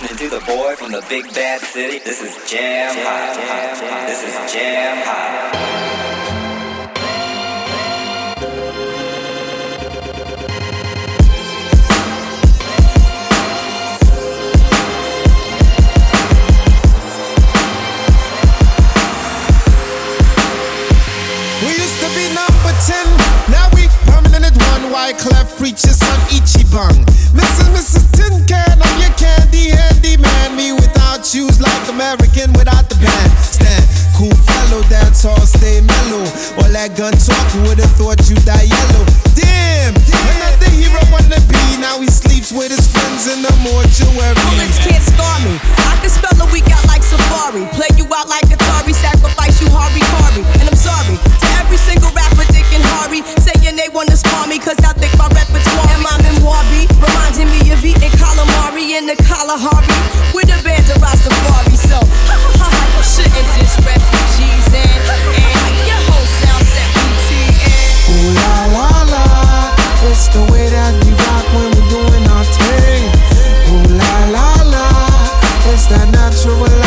listening to the boy from the big bad city. This is Jam high. This is Jam Hot. pretend Wyclef preaches on Ichiban. Mrs. Mrs. Tin Can, I'm your candy handyman. Me without shoes, like American without the band. Stand cool fellow, dance all stay mellow. All that gun talk, who would've thought you die yellow? Damn, damn. not the hero wanna be. Now he sleeps with his friends in the mortuary. Bullets can't scar me. I can spell a week out like Safari. Play you out like Atari, sacrifice you Harvey Carvey. And I'm sorry to every single rapper sorry. Saying they wanna spar me, cause I think my repertoire and my memoir be reminding me of eating calamari in the Kalahari with a band of Rastafari. So, ha ha ha, shouldn't diss refugees and, and your whole sound set. Ooh la la la, it's the way that we rock when we're doing our thing. Ooh la la la, it's that natural.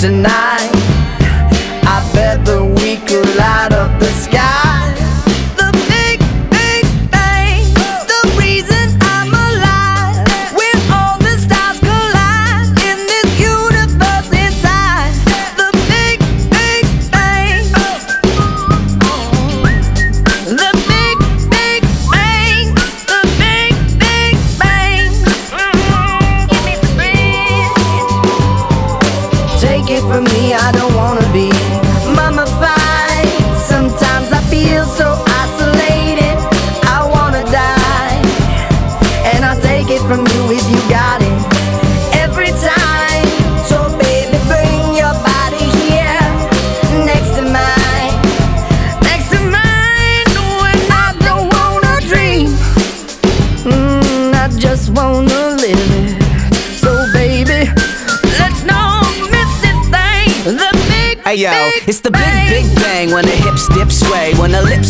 tonight.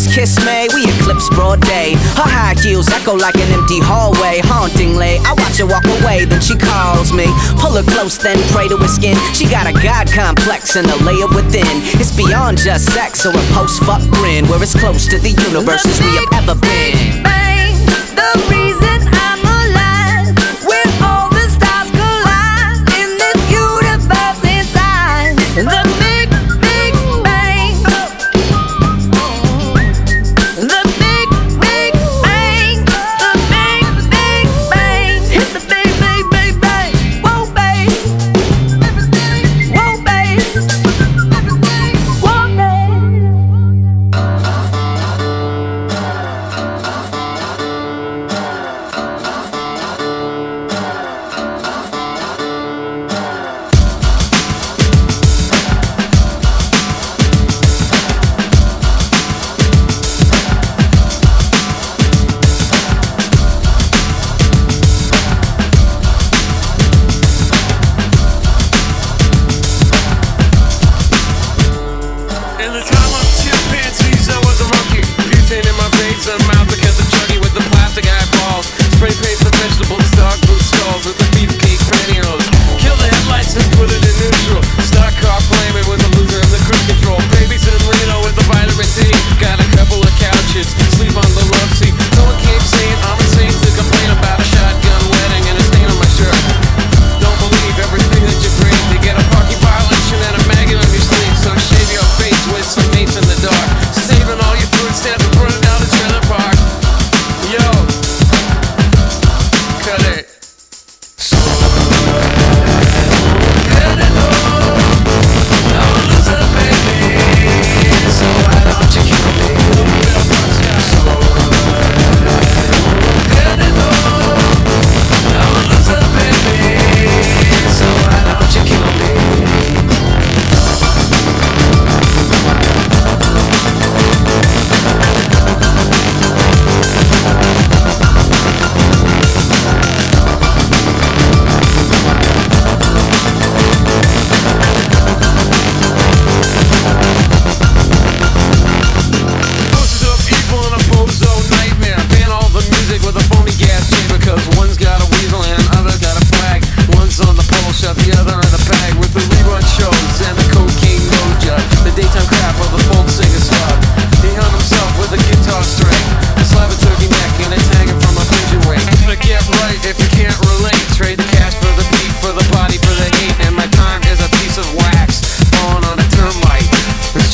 lips kiss me, we eclipse broad day. Her high heels echo like an empty hallway. Hauntingly, I watch her walk away, then she calls me. Pull her close, then pray to her skin. She got a god complex and a layer within. It's beyond just sex or a post fuck grin. We're as close to the universe as we have ever been.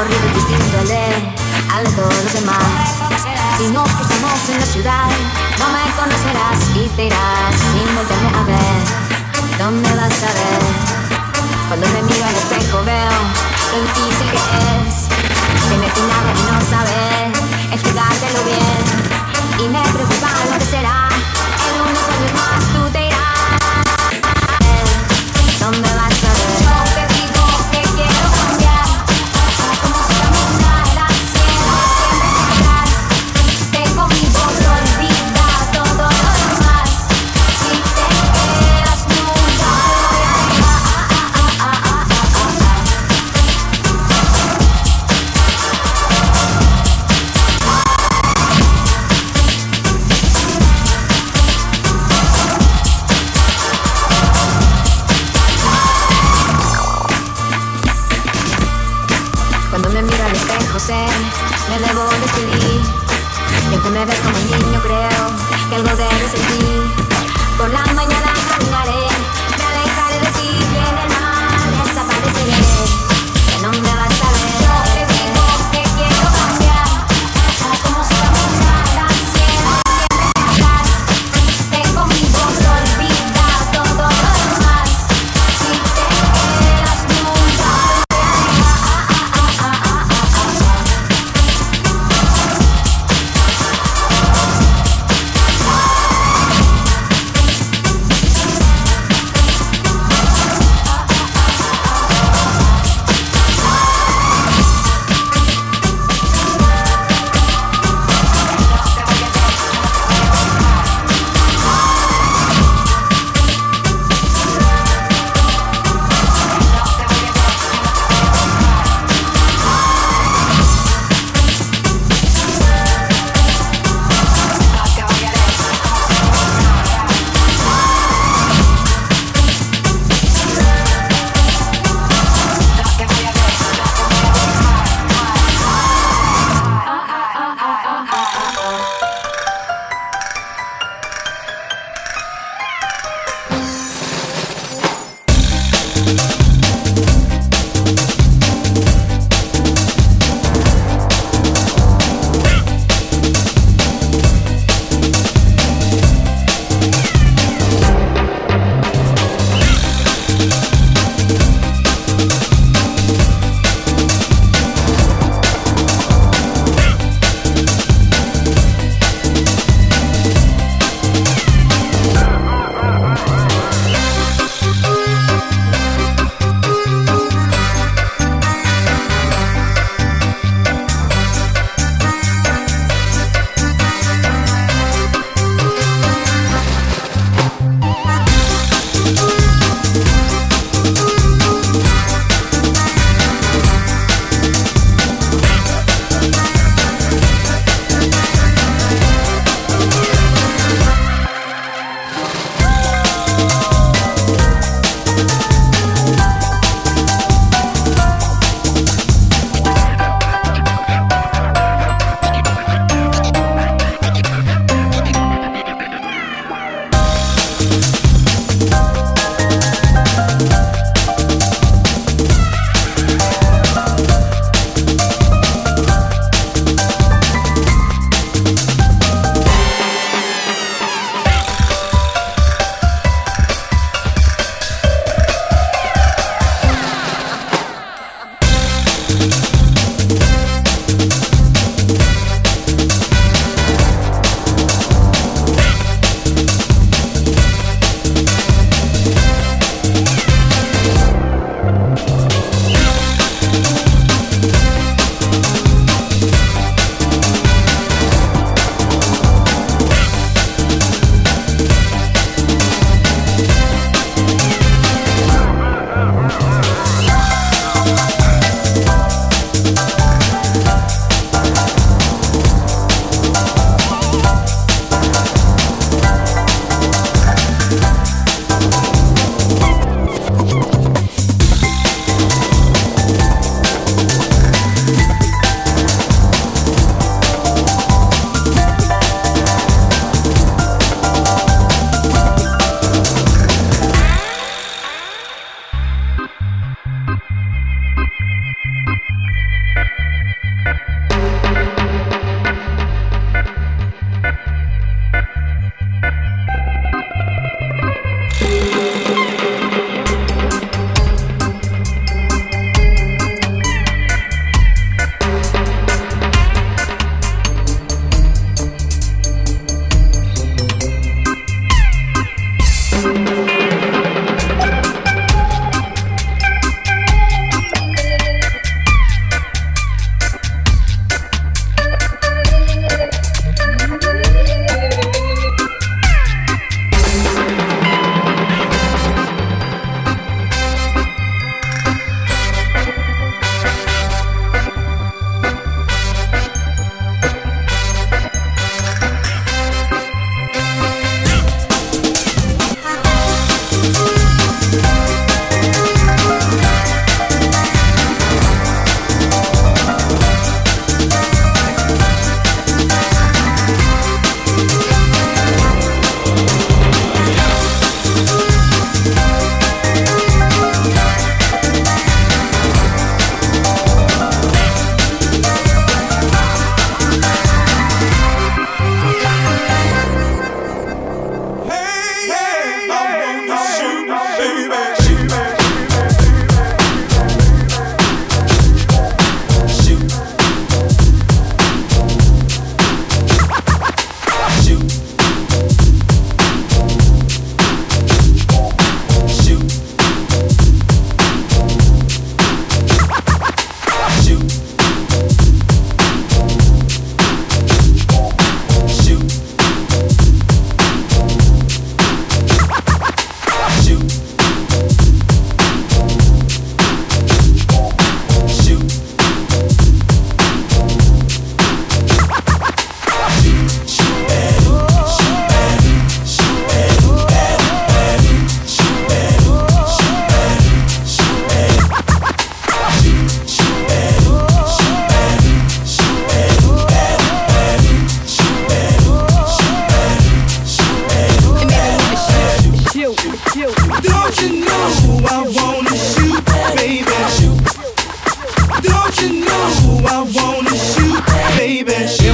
recorrido distinto al de, al de todos los demás. Si nos cruzamos en la ciudad, no me conocerás y te irás sin volverme a ver. No me vas a ver. Cuando me miro al espejo veo lo difícil que es. Que me nada y no saber explicártelo bien. Y me preocupa lo que será en unos años más tú te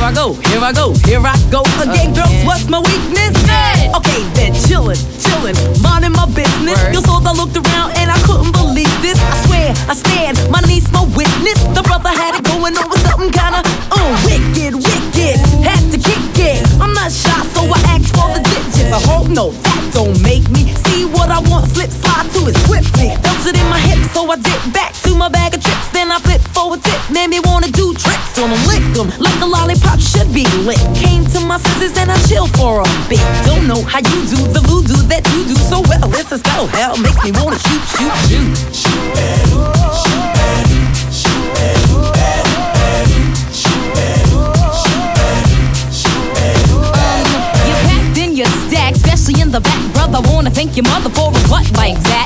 I go, here I go here I go again, girls. What's my weakness? Okay, then chillin', chillin', minding my business. Word. Yo Salt I looked around and I couldn't believe this. I swear, I stand, my niece my witness. The brother had it going on with something kinda uh, wicked, wicked. Had to kick it. I'm not shy, so I asked for the digits. I hope no, that don't make me see what I want. Slip slide to it swiftly. Felt it in my hips, so I dip back to my bag of tricks. Then I flip forward tip, made me wanna on them, lick them like a lollipop should be lit. Came to my senses and I chill for a bit. Don't know how you do the voodoo that you do so well. It's a spell, hell makes me wanna shoot, shoot, shoot. Shoot, baby, shoot, baby, shoot, baby, baby, shoot, baby, shoot, baby, shoot, baby. Um, you're packed in your stack, especially in the back, brother. Wanna thank your mother for a butt like that.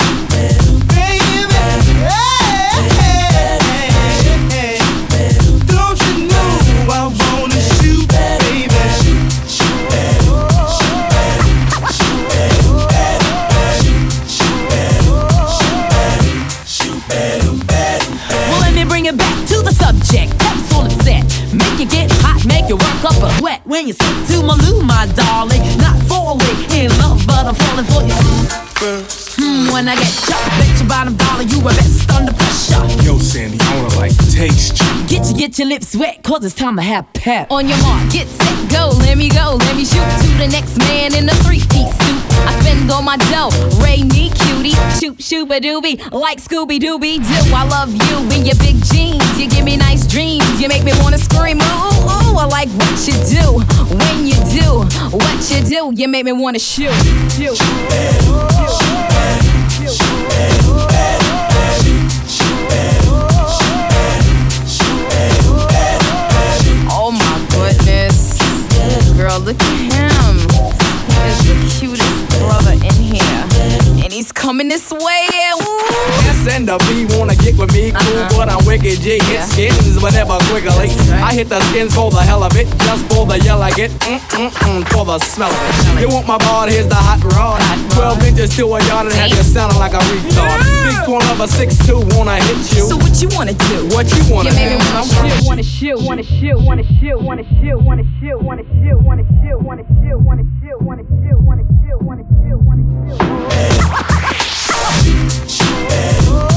When you step to my loo, my darling. Not falling in love, but I'm falling for you. Hmm, when I get shot, bet your bottom dollar you were best under pressure. Yo, Sandy, I wanna like taste you. Get you, get your lips wet, cause it's time to have pep. On your mark, get set, go, let me go, let me shoot to the next man in a three-piece suit. I spend all my dough, Ray me cutie, shoot shooba doobie, like Scooby Dooby Doo. I love you in your big jeans, you give me nice dreams, you make me wanna scream, ooh, ooh, I like what you do, when you do, what you do, you make me wanna shoot. shoot. Oh Girl, look at him. He is the cutest brother in here. He's coming this way. S and the B wanna get with me, cool, Uh-huh. but I'm wicked G. Hit Yeah. skins whenever quickly. I hit the skins for the hell of it, just for the yell I get, mm mm mm, for the smell of it. You want my bar? Here's the hot rod. Twelve inches to a yard and have you sounding like a retard. Big one of a six two wanna hit you. So what you wanna do? what you wanna You made me do? wanna shoot, wanna shoot, wanna shoot, wanna shoot, wanna shoot, wanna shoot, wanna shoot, wanna shoot, wanna shoot, wanna shoot, wanna shoot, wanna shoot, wanna shoot, wanna shoot. Super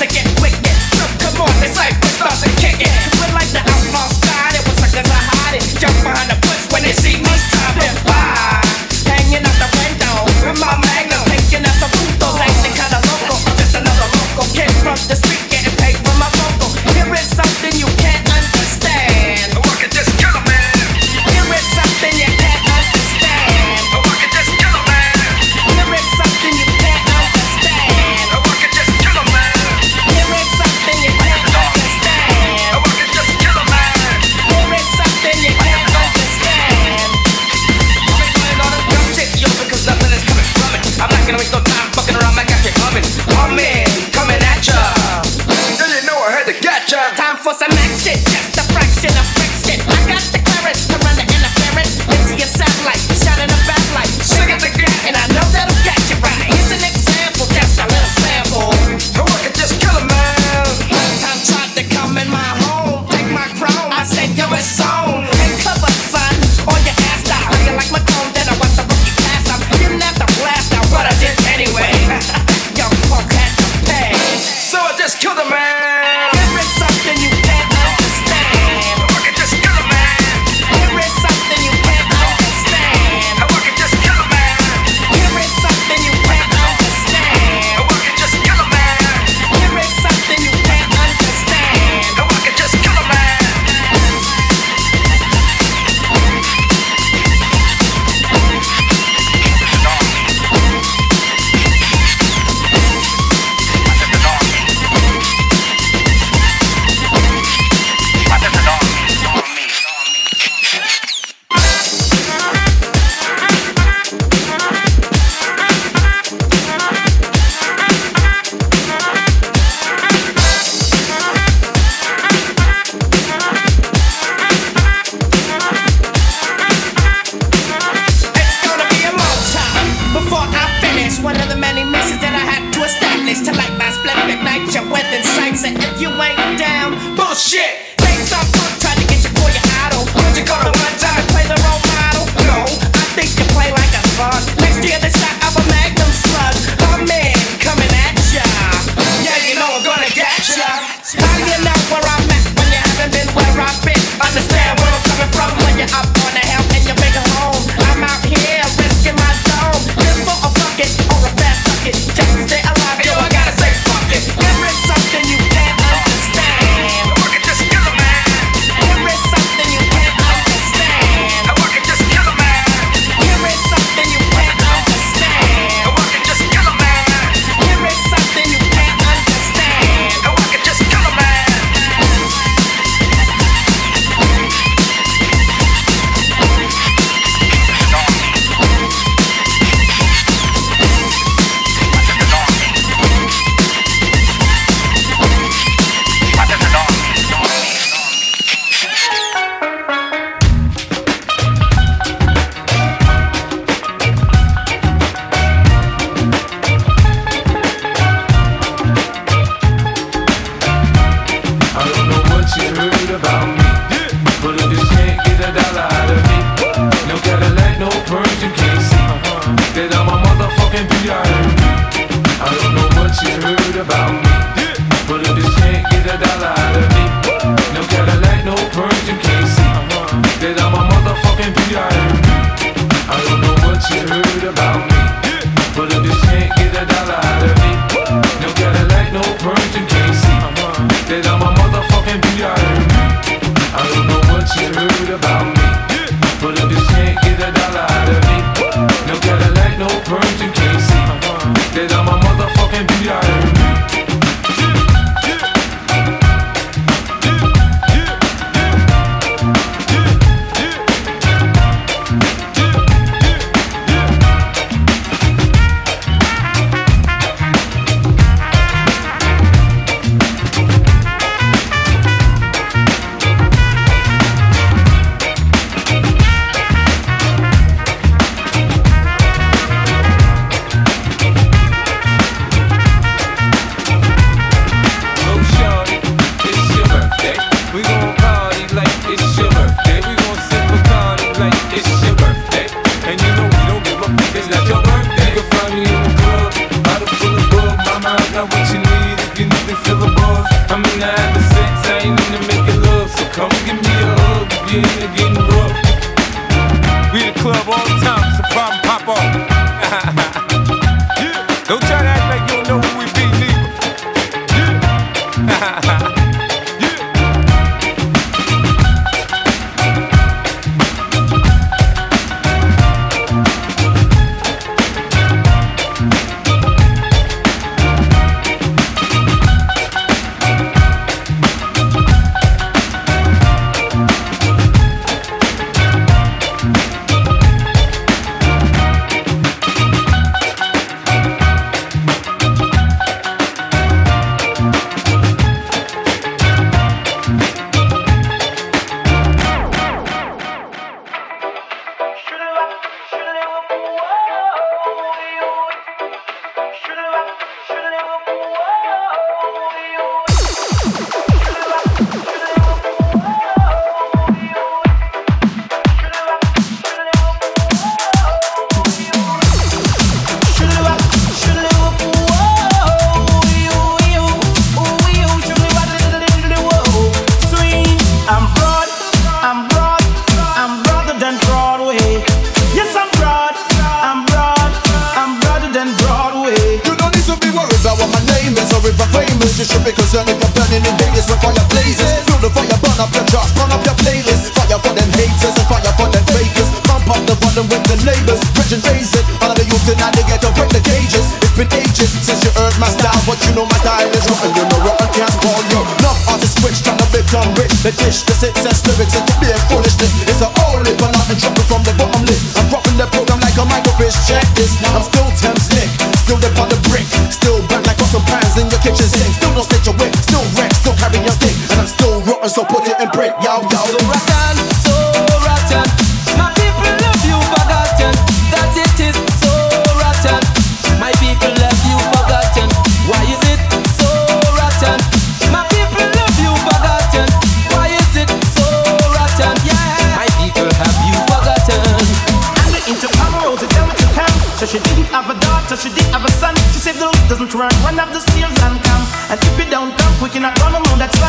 to get quick.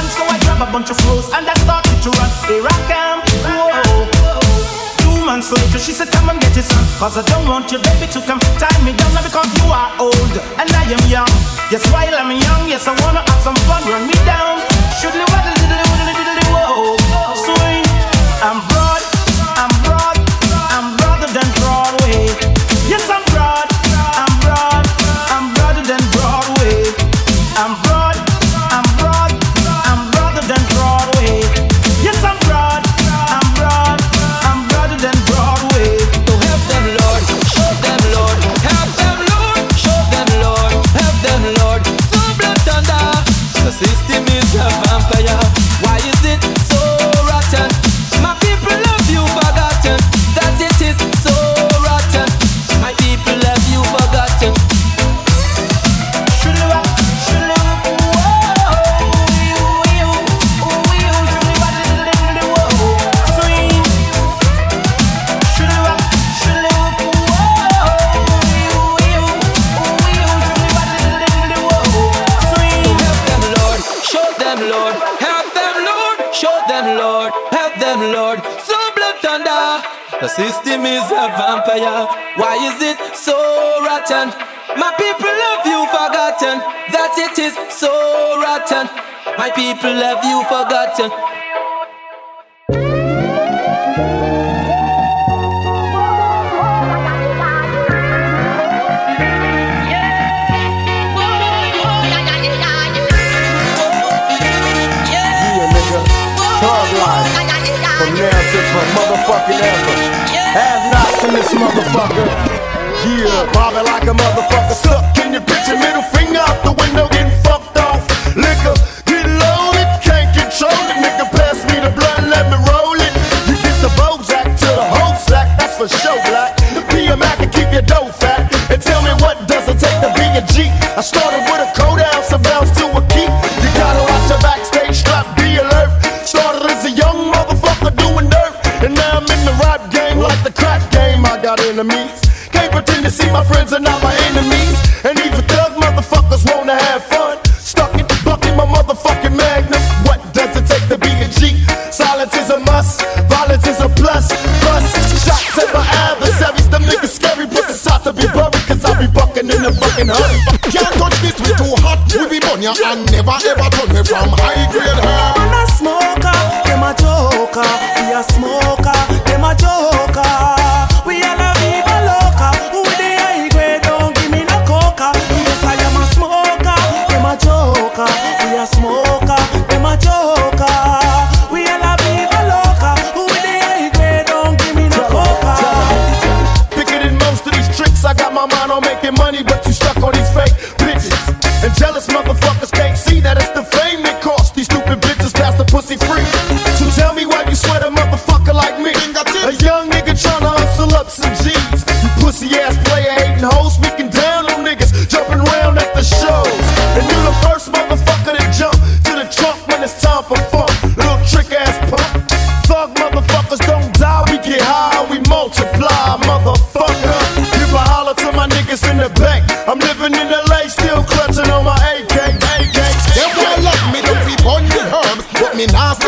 gun, so I grab a bunch of clothes and I started to run. Here I come, whoa. Two months later, she said, Come and get your son, cause I don't want your baby to come tie me down now because you are old and I am young. Yes, while I'm young, yes, I wanna have some fun, run me down. is a vampire. Why is it so rotten? My people love you forgotten. That it is so rotten. My people love you forgotten. From now my motherfucking ever in this motherfucker. Yeah, bobbing like a motherfucker. Stuck in your bitch and middle finger out the window, getting fucked off. Liquor, get loaded, can't control it. Nigga, pass me the blunt, let me roll it. You get the Bozak to the whole sack, that's for show, black. The PMI can keep your dough fat. And tell me what does it take to be a G? I started with from me now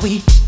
how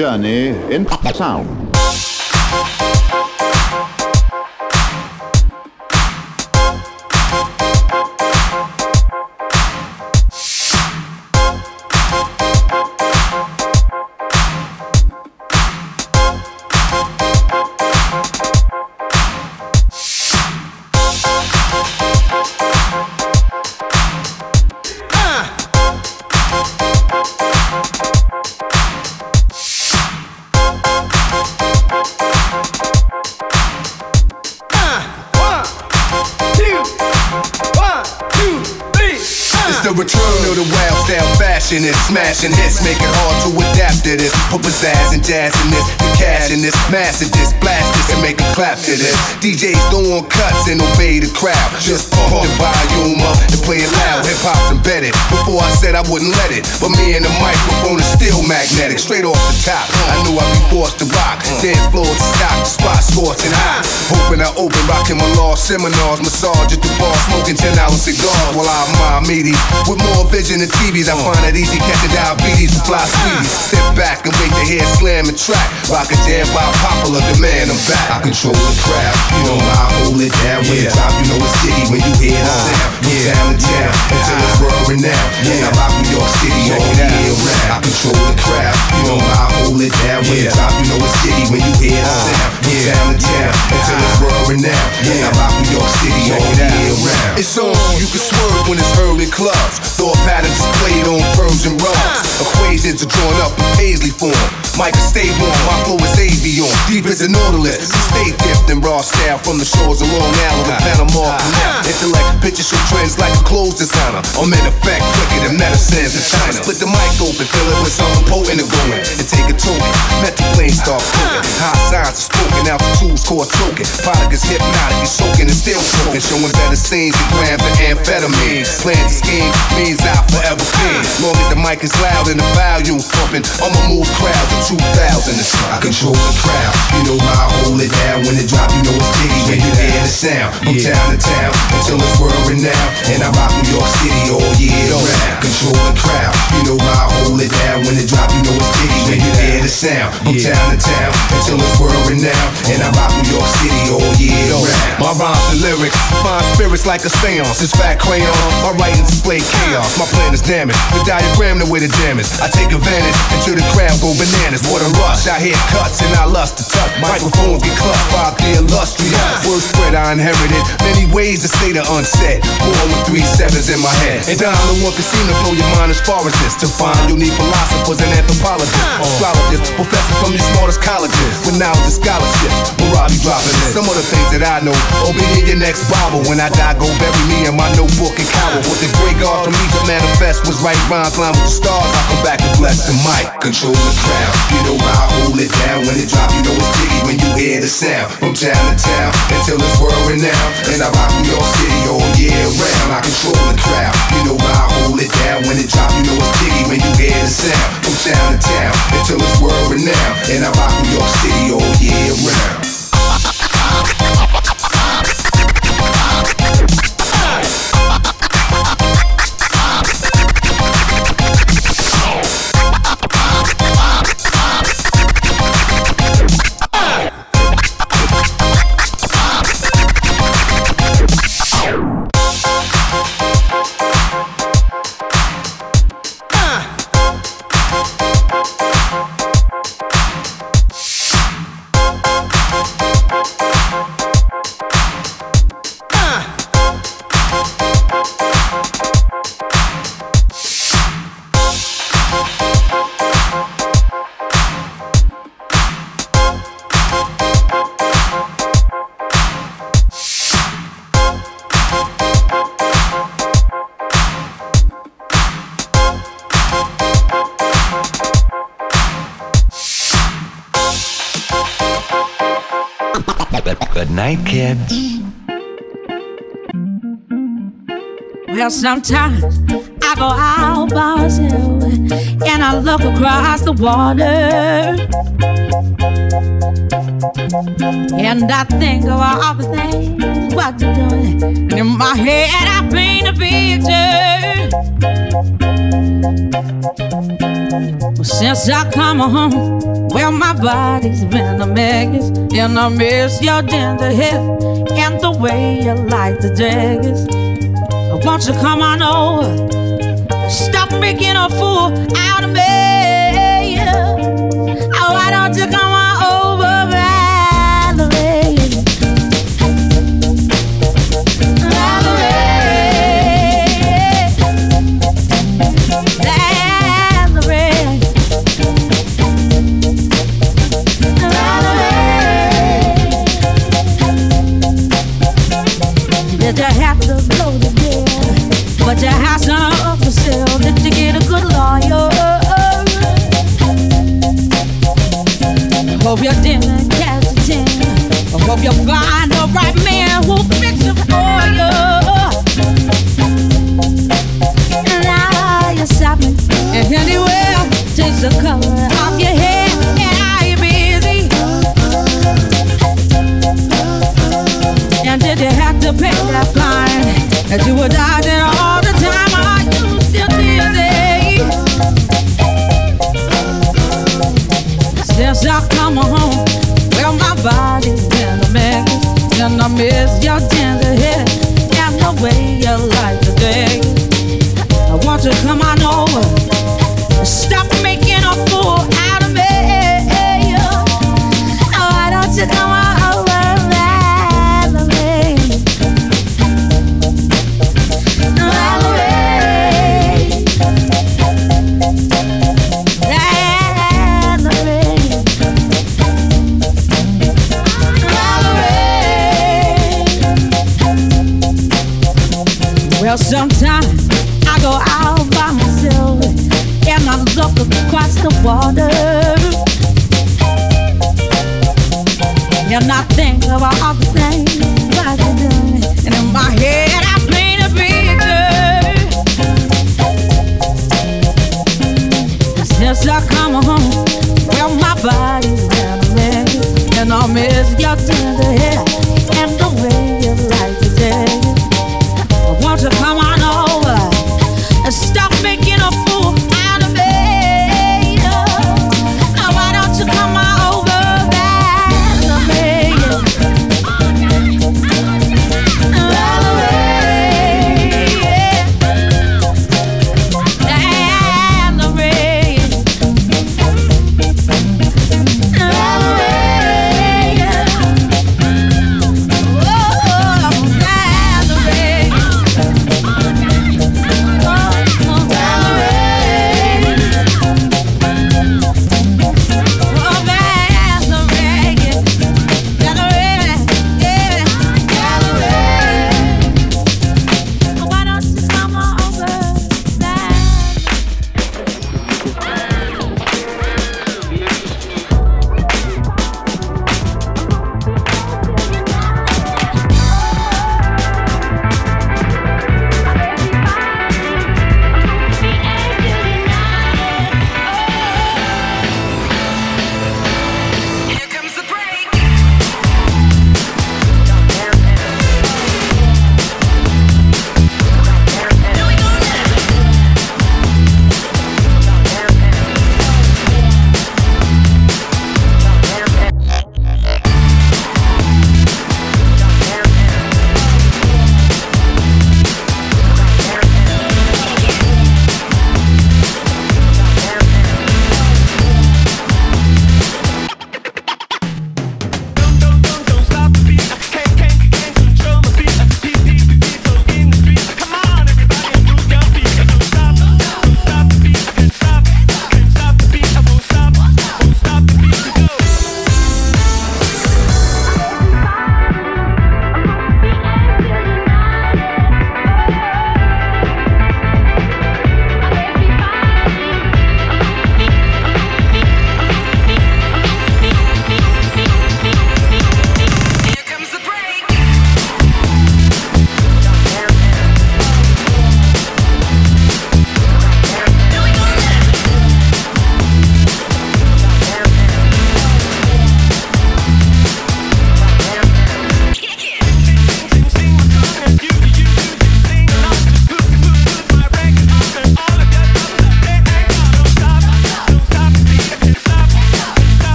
journey in sound. DJs obey the crowd. Just pump the volume up and play it loud. Hip hop's embedded. Before I said I wouldn't let it, but me and the microphone is still magnetic. Straight off the top, I knew I'd be forced to rock. Dance floor to stop, the spot scorching hot. Hoping I open, rocking my law seminars, massage at the bar, smoking 10 hour cigars while I admire meaties. With more vision than TVs, I find it easy catching diabetes and fly sweeties. Sit back and wait to hear slam and track. Rock a jam by popular demand, I'm back. I control the crowd, you know I hold it down. It's out, you know it's jiggy when you hear uh, the sound. From town to town, until it's world renowned. Yeah, I rock New York City all year round. I control the crowd, you know I hold it down. When it's out, you know it's jiggy when you hear uh, the sound. From town to town, until it's world renowned. Yeah, uh, I rock New York City all year round. It's on, you can swerve when it's early clubs. Thought patterns displayed on Persian rugs. Equations are drawn up in paisley form. Mike stay warm, my flow is avion. Deep as a nautilus. Stay dipped in raw style from the shores of Long Island to Panama. Intellect pictures show trends like a clothes designer. I'm in effect quicker than medicines in China. Split the mic open, fill it with something potent and going. And take a token. Metal plane start floating. High signs are spoken out the tools called choking. Product is hypnotic, you soaking and still soaking. Showing better scenes and grams of amphetamine. Plan to scheme means I forever clean. Long as the mic is loud and the volume pumping, I'ma move crowds of 2,000 and. I control the crowd, you know I hold it down. When it drop, you know it's jiggy when you hear the sound. From town to town until it's world renowned. And I rock New York City all year round. Control the crowd, you know I hold it down. When it drop, you know it's jiggy when you hear the sound. From town to town until it's world renowned. And I rock New York City all year round. My rhymes and lyrics find spirits like a seance. It's fat crayon. My writing display chaos. My plan is damaged. The diagram, the way to damage. I take advantage until the crowd go bananas. What a rush. I hear cuts and I lust to touch. Microphones get clutched by the illustrious. Word spread I inherited. Many ways to say the unsaid. Born with three sevens in my head. And I no one to blow your mind as far as this. To find you need philosophers and anthropologists. Astrologists, professors from your smartest colleges. With knowledge and scholarship. Marabi dropping in. Some of the things that I know. Oh, be in your next Bible. When I die, go bury me in my notebook and cower. What the great God from Egypt manifest was right rhymes line with the stars. I come back and bless the mic. Control the crowd. You know I hold it down. When it drop, you know it's jiggy when you hear the sound. From town to town until it's world And I rock New York City oh all year round. I control the crowd. You know I hold it down. When it drop, you know it's jiggy when you hear the sound. From town to town until it's world renowned. And I rock New York City all year round. Well, sometimes I go out by and I look across the water. And I think of all the things what doing. And in my head, I paint a picture. Since I come home, well, my body's been a mess. And I miss your ginger hair and the way you like the daggers. Won't you come on over? Stop making a fool out of me. Hope you a tin. I hope you find the right man who'll fix it for you. And now you're shopping and anywhere takes the color off your hair. And are you busy? And did you have to pay that fine that you were dodging all Since I come home, well my body's been a mess, and I miss your tender hair and the way you like the day. I want to come on over, stop making a fool out of me. Oh, why don't you come Well, sometimes I go out by myself and I look across the water. And I think about all the things that you're doing. And in my head, I paint a picture. Since I come home, well, my body's mess. And I miss your tender hair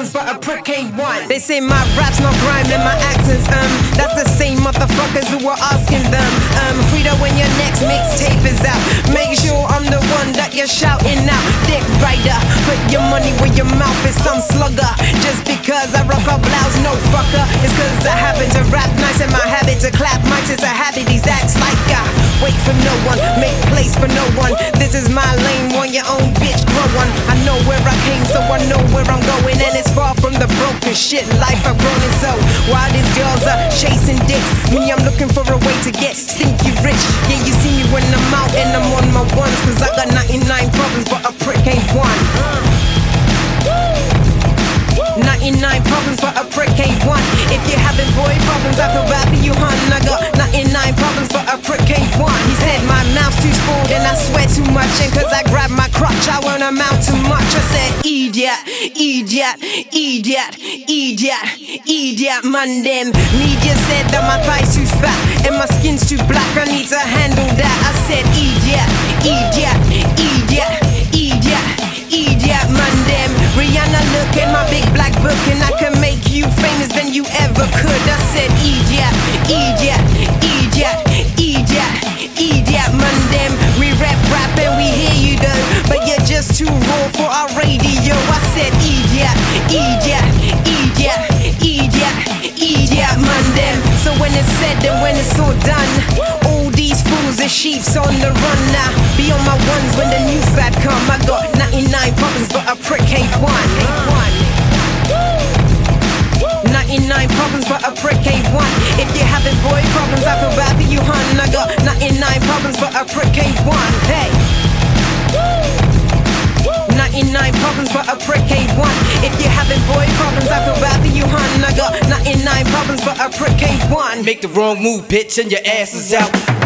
brothers, but K1. They say my raps not grime, and my accents, um, that's the same motherfuckers who were asking them, um, Phreeda, when your next mixtape is out, make sure I'm the one that you're shouting out. Dick rider, put your money where your mouth is, some slugger. Just because I rock a blouse, no fucker. It's cause I happen to rap nice and my habit to clap mics is a habit. These acts like I wait for no one, make place for no one. This is my lane, on your own bitch, grow one. I know where I came, so I know where I'm going, and it's far from the broken shit life grown in. So while these girls are chasing dicks, me I'm looking for a way to get stinky rich. Yeah, you see me when I'm out and I'm on my ones, cause I got 99 problems, but a prick ain't one. 99 problems, but a prick ain't one. If you're having boy problems, I feel bad for you, hun. I got 99 problems, but a prick ain't one. He said my mouth's too spoiled and I swear too much. And cause I grab my crotch, I won't amount to much. I said, idiot, idiot, idiot, idiot, idiot, man. Them media said that my thighs too fat and my skin's too black. I need to handle that. I said, idiot, idiot, idiot, idiot, idiot, man. Them Rihanna look at my big black book and I can make you famous than you ever could. I said, idiot, idiot, idiot, idiot, man. Them we rap, rap and we hear you though, but you're just too raw for our radio. I said, idiot, idiot, idiot, idiot, man. Them. So when it's said and when it's all done, all fools sheeps on the run now. Be on my ones when the new fad come. I got 99 problems, but a prick ain't one. Ain't one. 99 problems, but a prick ain't one. If you're having boy problems, I feel bad for you, hun. I got 99 problems, but a prick ain't one. Hey. 99 problems, but a prick ain't one. If you're having boy problems, I feel bad for you, hun. I got 99 problems, but a prick ain't one. Make the wrong move, bitch, and your ass is out.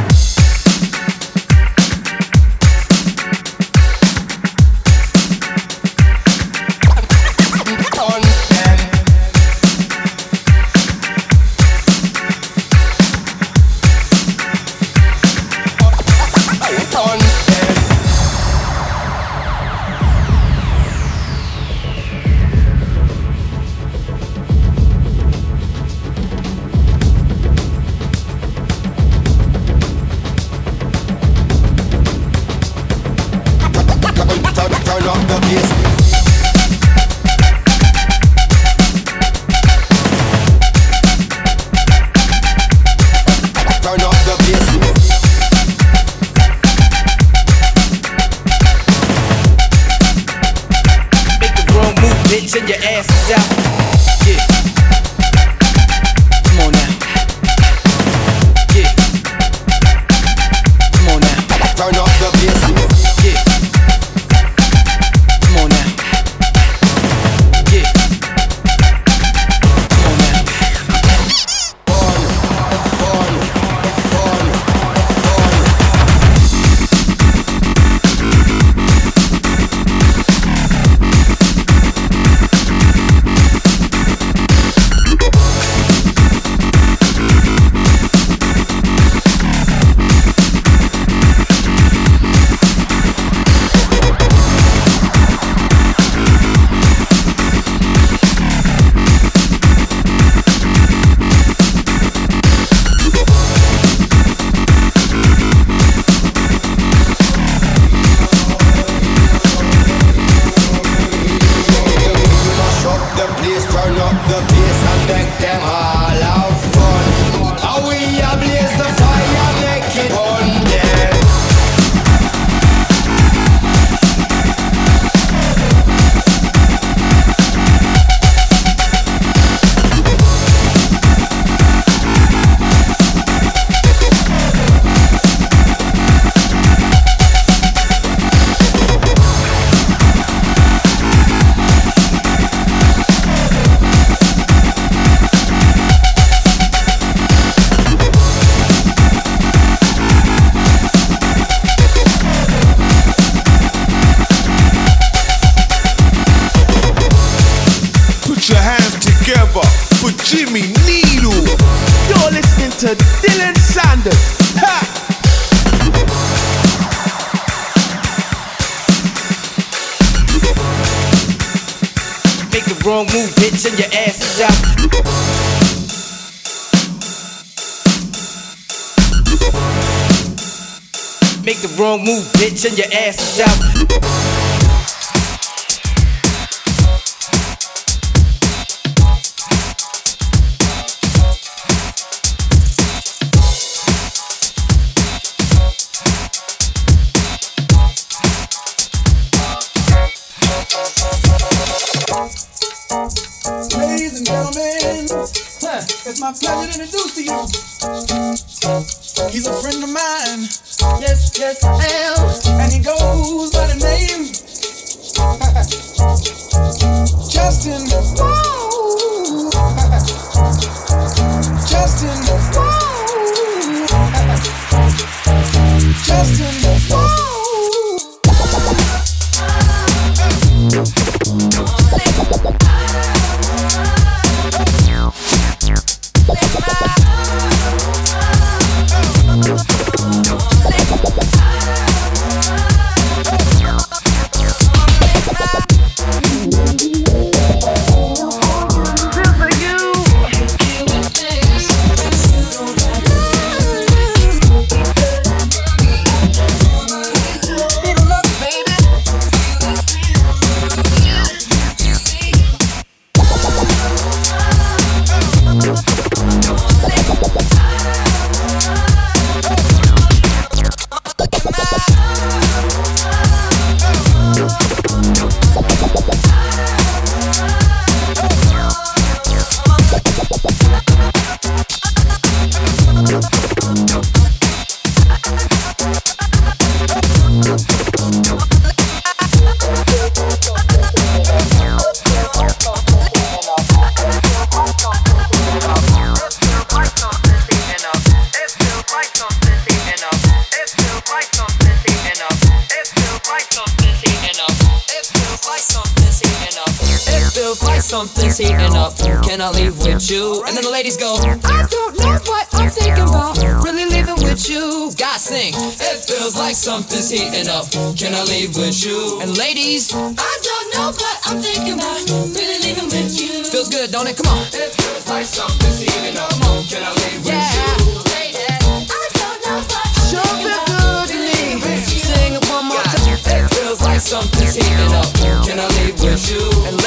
necessary. like something's heating up. Can I leave with you? And ladies, I don't know but I'm thinking about. Really leaving with you. Feels good, don't it? Come on. It feels like something's heating up. Can I leave with yeah. you? Ladies, sure thinking. Good really me. Sing it one more time. It feels like something's heating up. Can I leave with you? And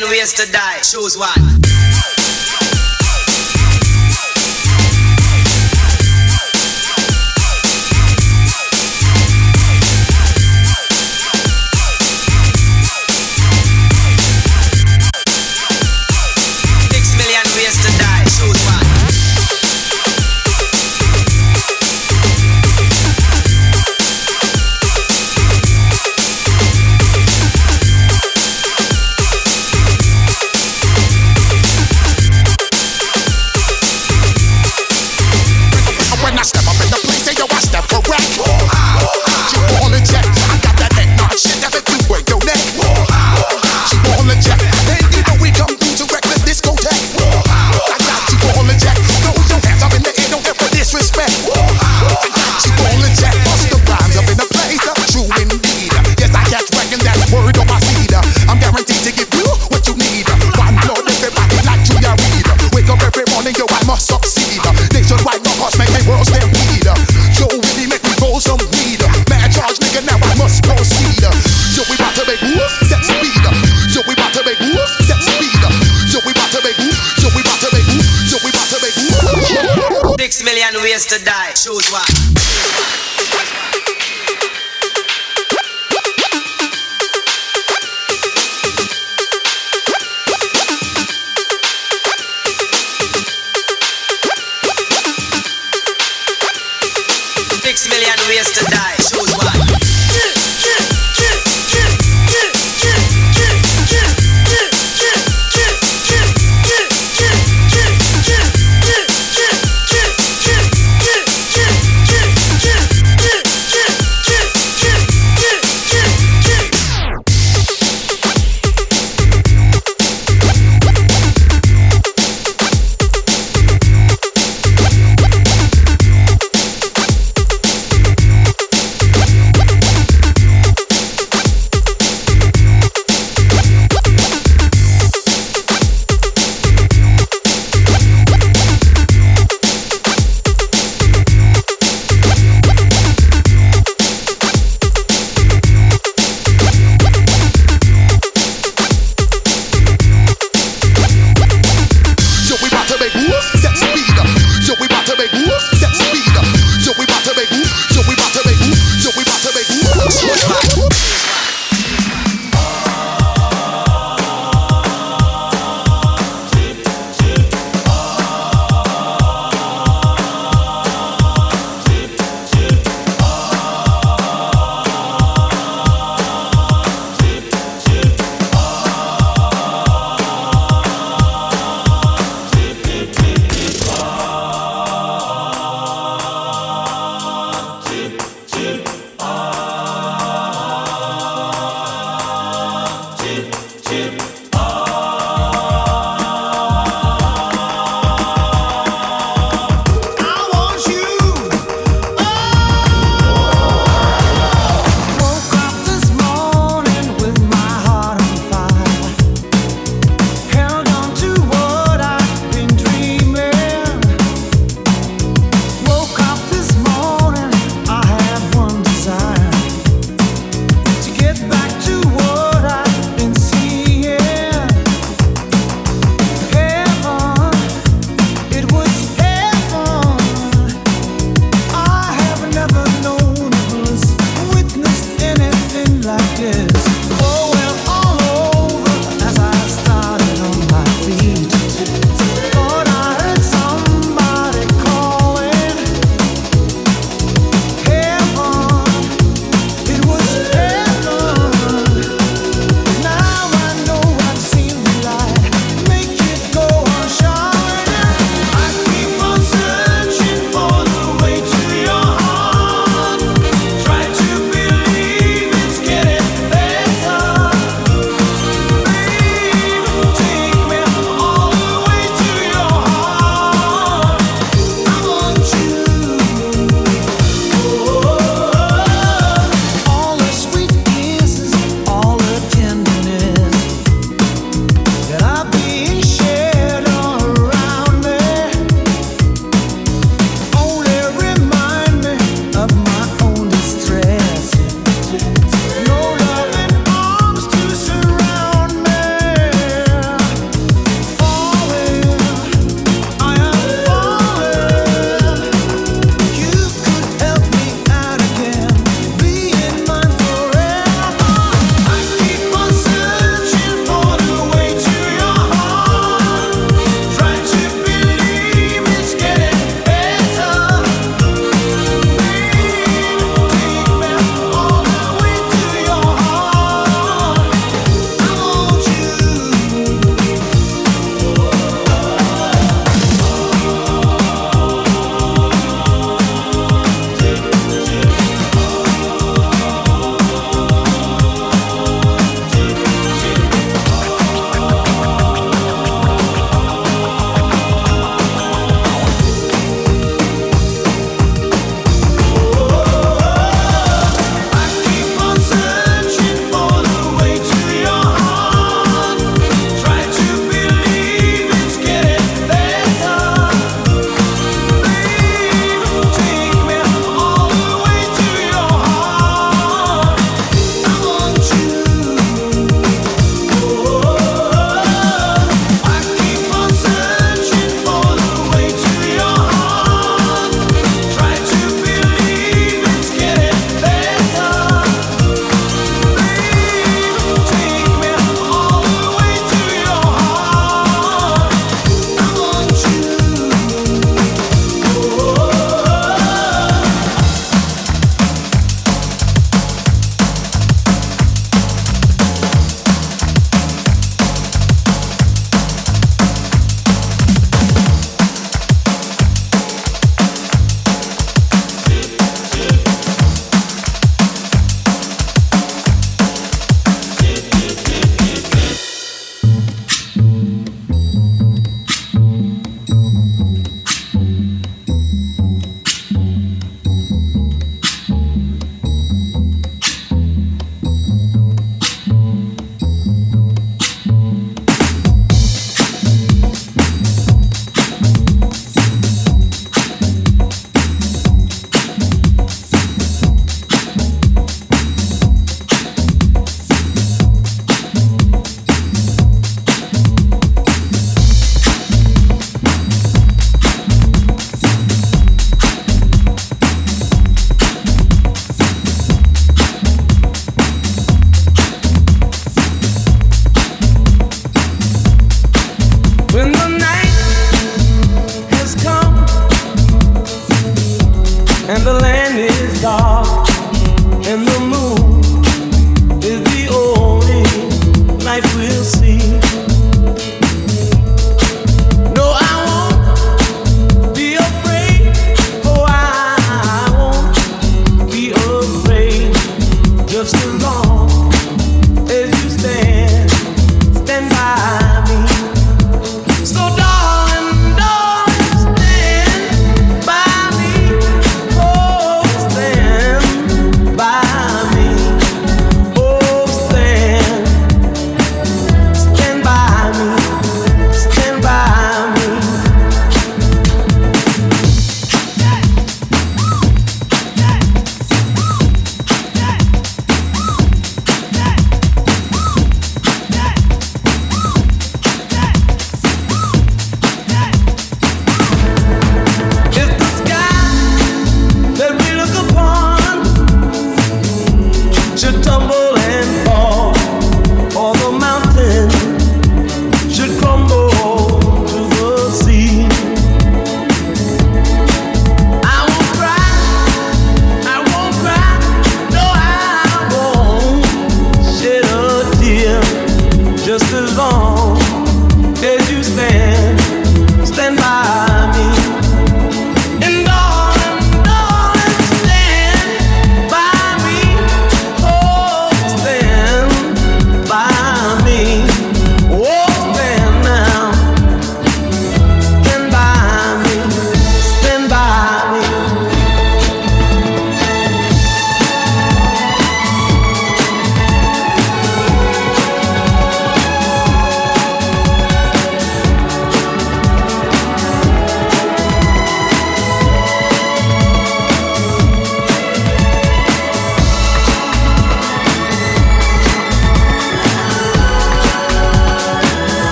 million ways to die. Choose one.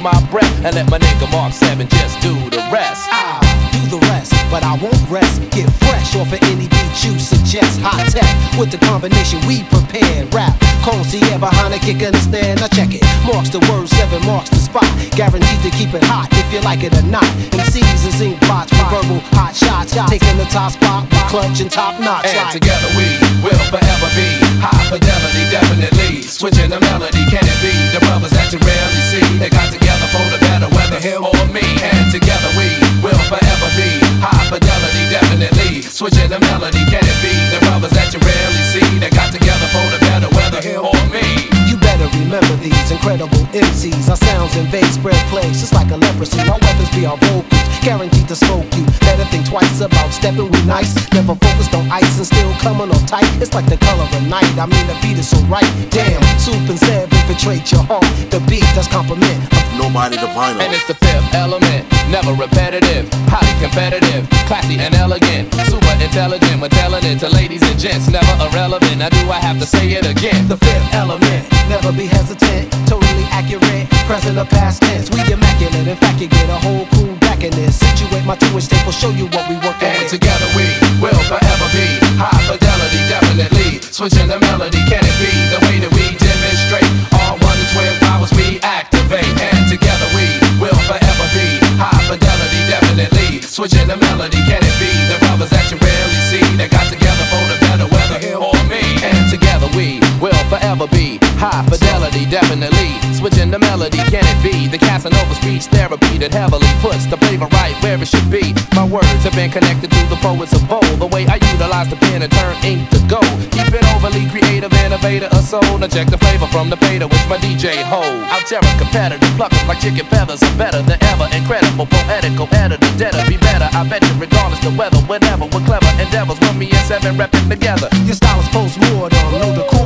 Save my breath and let my nigga Mark 7 just do the rest. I'll do the rest, but I won't rest. Get fresh off of any beat you suggest. High tech with the combination we prepared. Rap, concierge behind the kick and the stand. Now check it. Marks the word, seven marks the spot. Guaranteed to keep it hot if you like it or not. MCs and bots with verbal hot shots. Taking the top spot, with clutch and top notch. And like- together we guaranteed to smoke you. Better think twice about stepping. with nice, never focused on ice and still coming on tight. It's like the color of night. I mean the beat is so right. Damn, soup and Zev infiltrate your heart. The beat that's compliment. Nobody divine And it's the fifth element, never repetitive, highly competitive, classy and elegant, super intelligent. When telling it to ladies and gents, never irrelevant. Now do I have to say it again? The fifth element, never be hesitant, totally accurate, present or past tense. We immaculate, in fact, you get a whole crew back in this. Situate my two-inch tape will show you what we work And together we will forever be high fidelity, definitely. Switching the melody, can it be the way that we demonstrate? All one to twelve powers we activate. And together we will forever be high fidelity, definitely. Switching the melody, can it be the brothers that you rarely see? They got together for the better, whether him or me. And together we will forever be high fidelity, the melody, can it be the Casanova speech therapy that heavily puts the flavor right where it should be? My words have been connected to the poets of old. The way I utilize the pen and turn ink to gold. Keep it overly creative, innovator, a soul. Now the flavor from the beta, which my DJ hold. Out terror, competitive, pluckers like chicken feathers are better than ever. Incredible, poetical, editor, debtor, be better. I bet you, regardless the weather, whenever, with clever endeavors, when me and seven repping together. Your style is post-mortem, no decorum. Stop